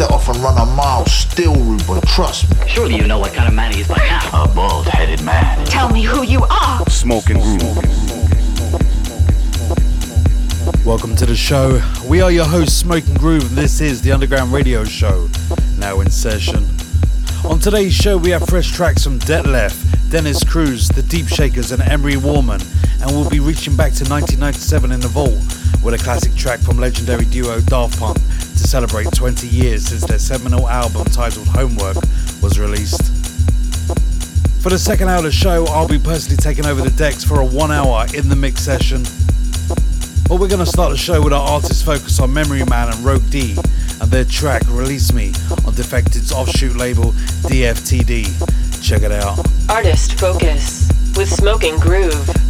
That off and run a mile still, Ruben, trust me. Surely you know what kind of man he is by now. A bald-headed man. Tell me who you are. Smoking Groove. Welcome to the show. We are your hosts, Smoking Groove, and this is the Underground Radio Show, now in session. On today's show, we have fresh tracks from Detlef, Dennis Cruz, The Deep Shakers, and Emery Warman, and we'll be reaching back to 1997 in the vault with a classic track from legendary duo Daft Punk to celebrate 20 years since their seminal album titled Homework was released. For the second hour of the show, I'll be personally taking over the decks for a one hour in the mix session. But we're going to start the show with our artist focus on Memory Man and Rogue D and their track Release Me on Defected's offshoot label DFTD. Check it out. Artist Focus with Smoking Groove.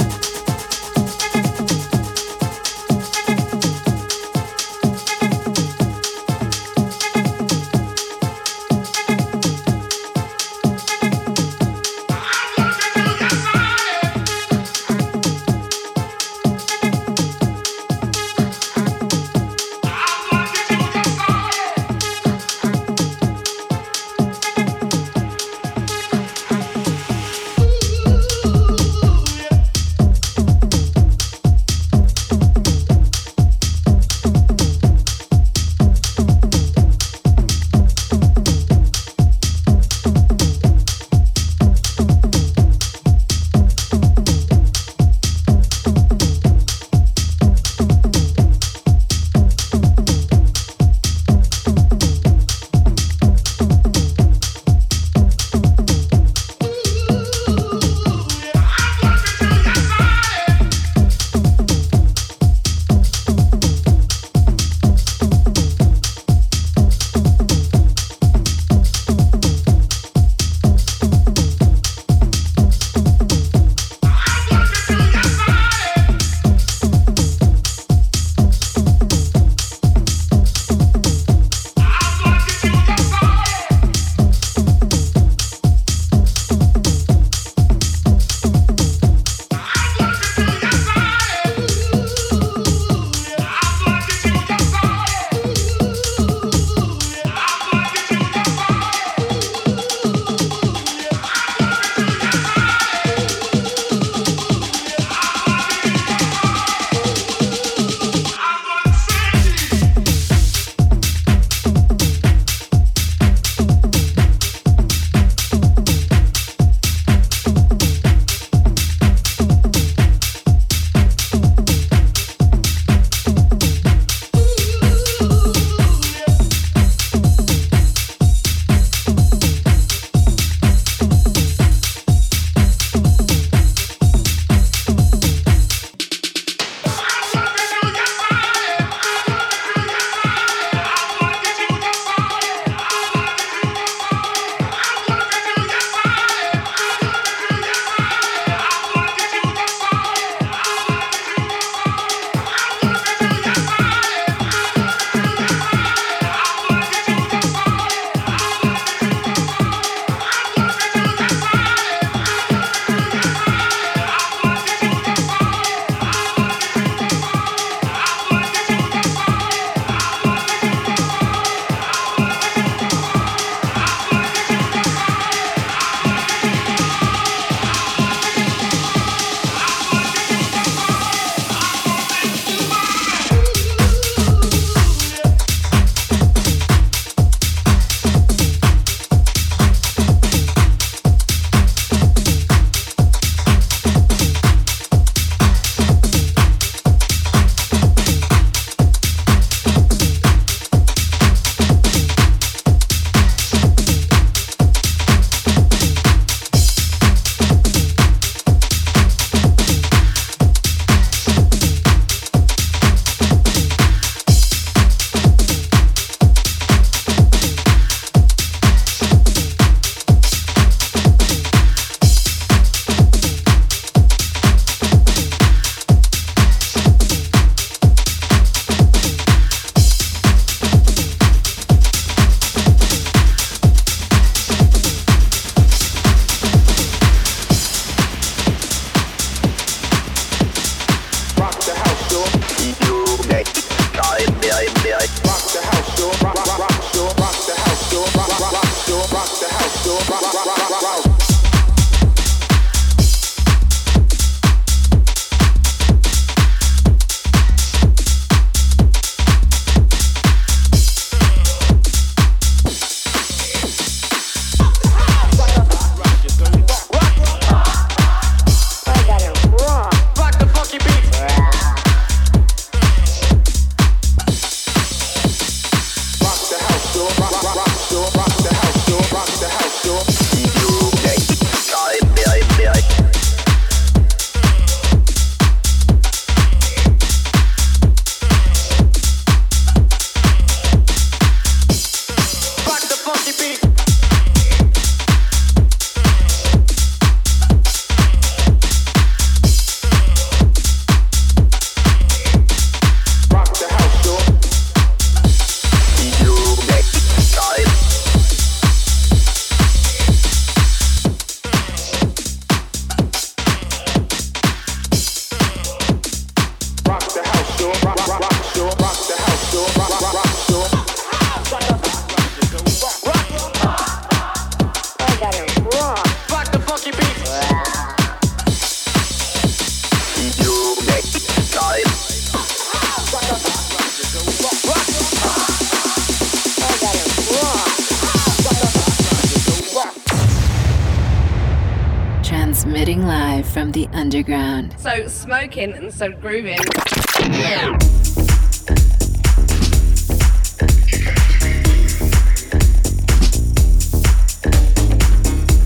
Smoking and so grooving.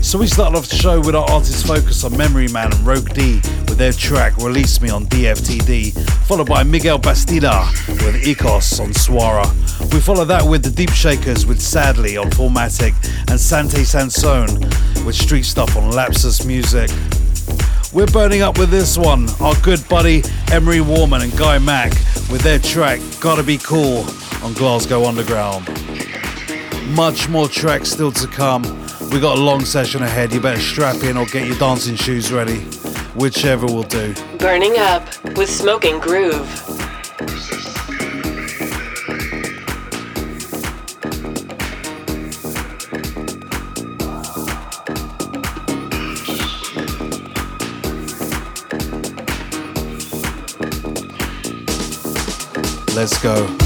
So we started off the show with our artist focus on Memory Man and Rogue D with their track Release Me on DFTD, followed by Miguel Bastida with Ecos on Suara. We follow that with the Deep Shakers with Sadly on Formatic and Sante Sansone with Street Stuff on Lapsus Music. We're burning up with this one, our good buddy Emery Warman and Guy Mack with their track Gotta Be Cool on Glasgow Underground. Much more tracks still to come. We got a long session ahead. You better strap in or get your dancing shoes ready. Whichever will do. Burning up with Smoking Groove. Let's go.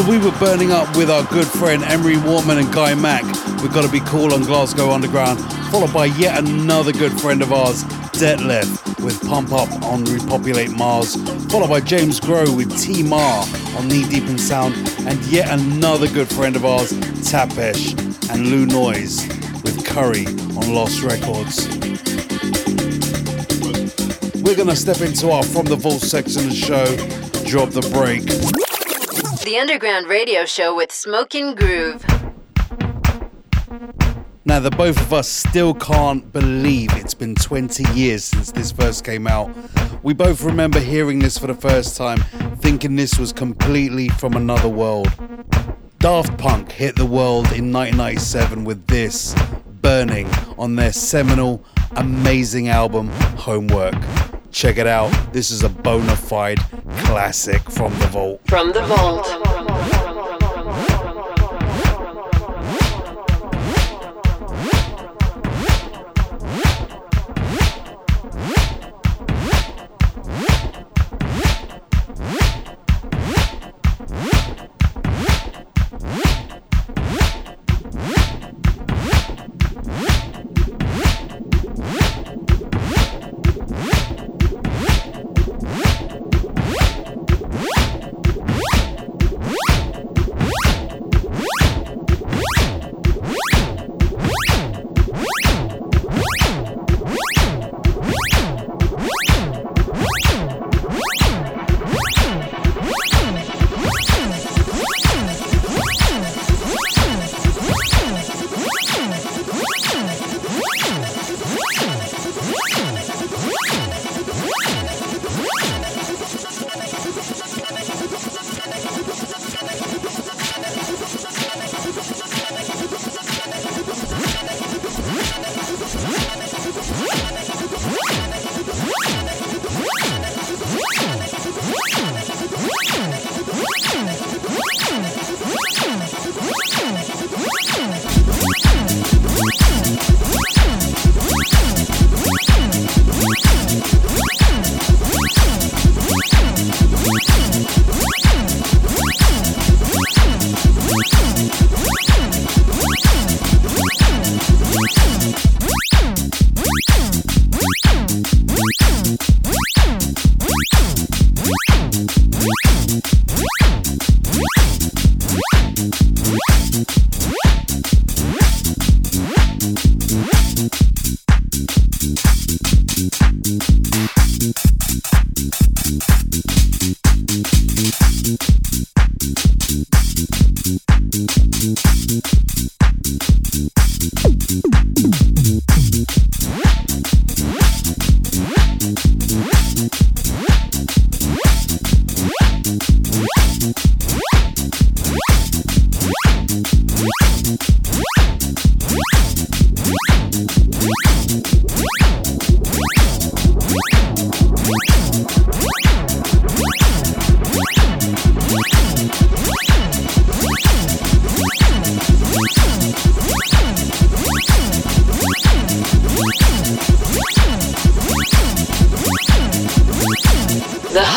We were burning up with our good friend Emery Warman and Guy Mack. We've got to be cool on Glasgow Underground, followed by yet another good friend of ours, Detlef, with Pump Up on Repopulate Mars, followed by James Grow with T Mar on Knee Deep in Sound, and yet another good friend of ours, Tapesh and Lou Noise with Curry on Lost Records. We're going to step into our From the Vault section of the show, drop the break. The Underground Radio Show with Smoking Groove. Now, the both of us still can't believe it's been 20 years since this first came out. We both remember hearing this for the first time, thinking this was completely from another world. Daft Punk hit the world in 1997 with this, Burning, on their seminal, amazing album, Homework. Check it out. This is a bona fide classic from the vault. From the vault.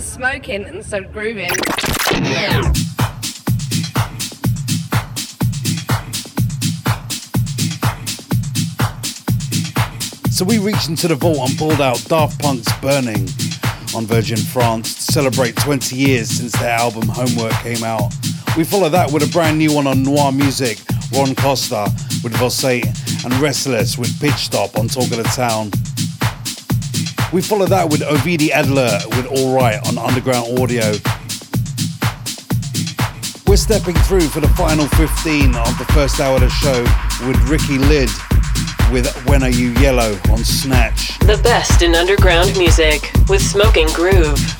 Smoking and so grooving. So we reached into the vault and pulled out Daft Punk's Burning on Virgin France to celebrate 20 years since their album Homework came out. We follow that with a brand new one on Noir Music, Ron Costa with Vosate and Restless with Pitch Stop on Talk of the Town. We follow that with Ovidi Adler with All Right on Underground Audio. We're stepping through for the final 15 of the first hour of the show with Ricky Lid with When Are You Yellow on Snatch. The best in underground music with Smoking Groove.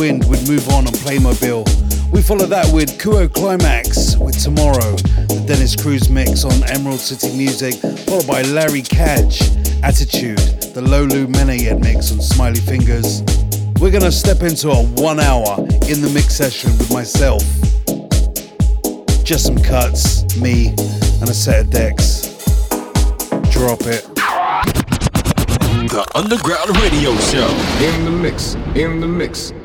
And Nico Schwind with Move On on Playmobil. We followed that with Kuo Climax with Tomorrow, the Dennis Cruz mix on Emerald City Music, followed by Larry Cadge, Attitude, the Lolu Menayed mix on Smiley Fingers. We're gonna step into a one hour in the mix session with myself. Just some cuts, me, and a set of decks. Drop it. The Underground Radio Show. In the mix, in the mix,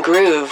with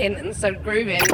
Smoking and so grooving.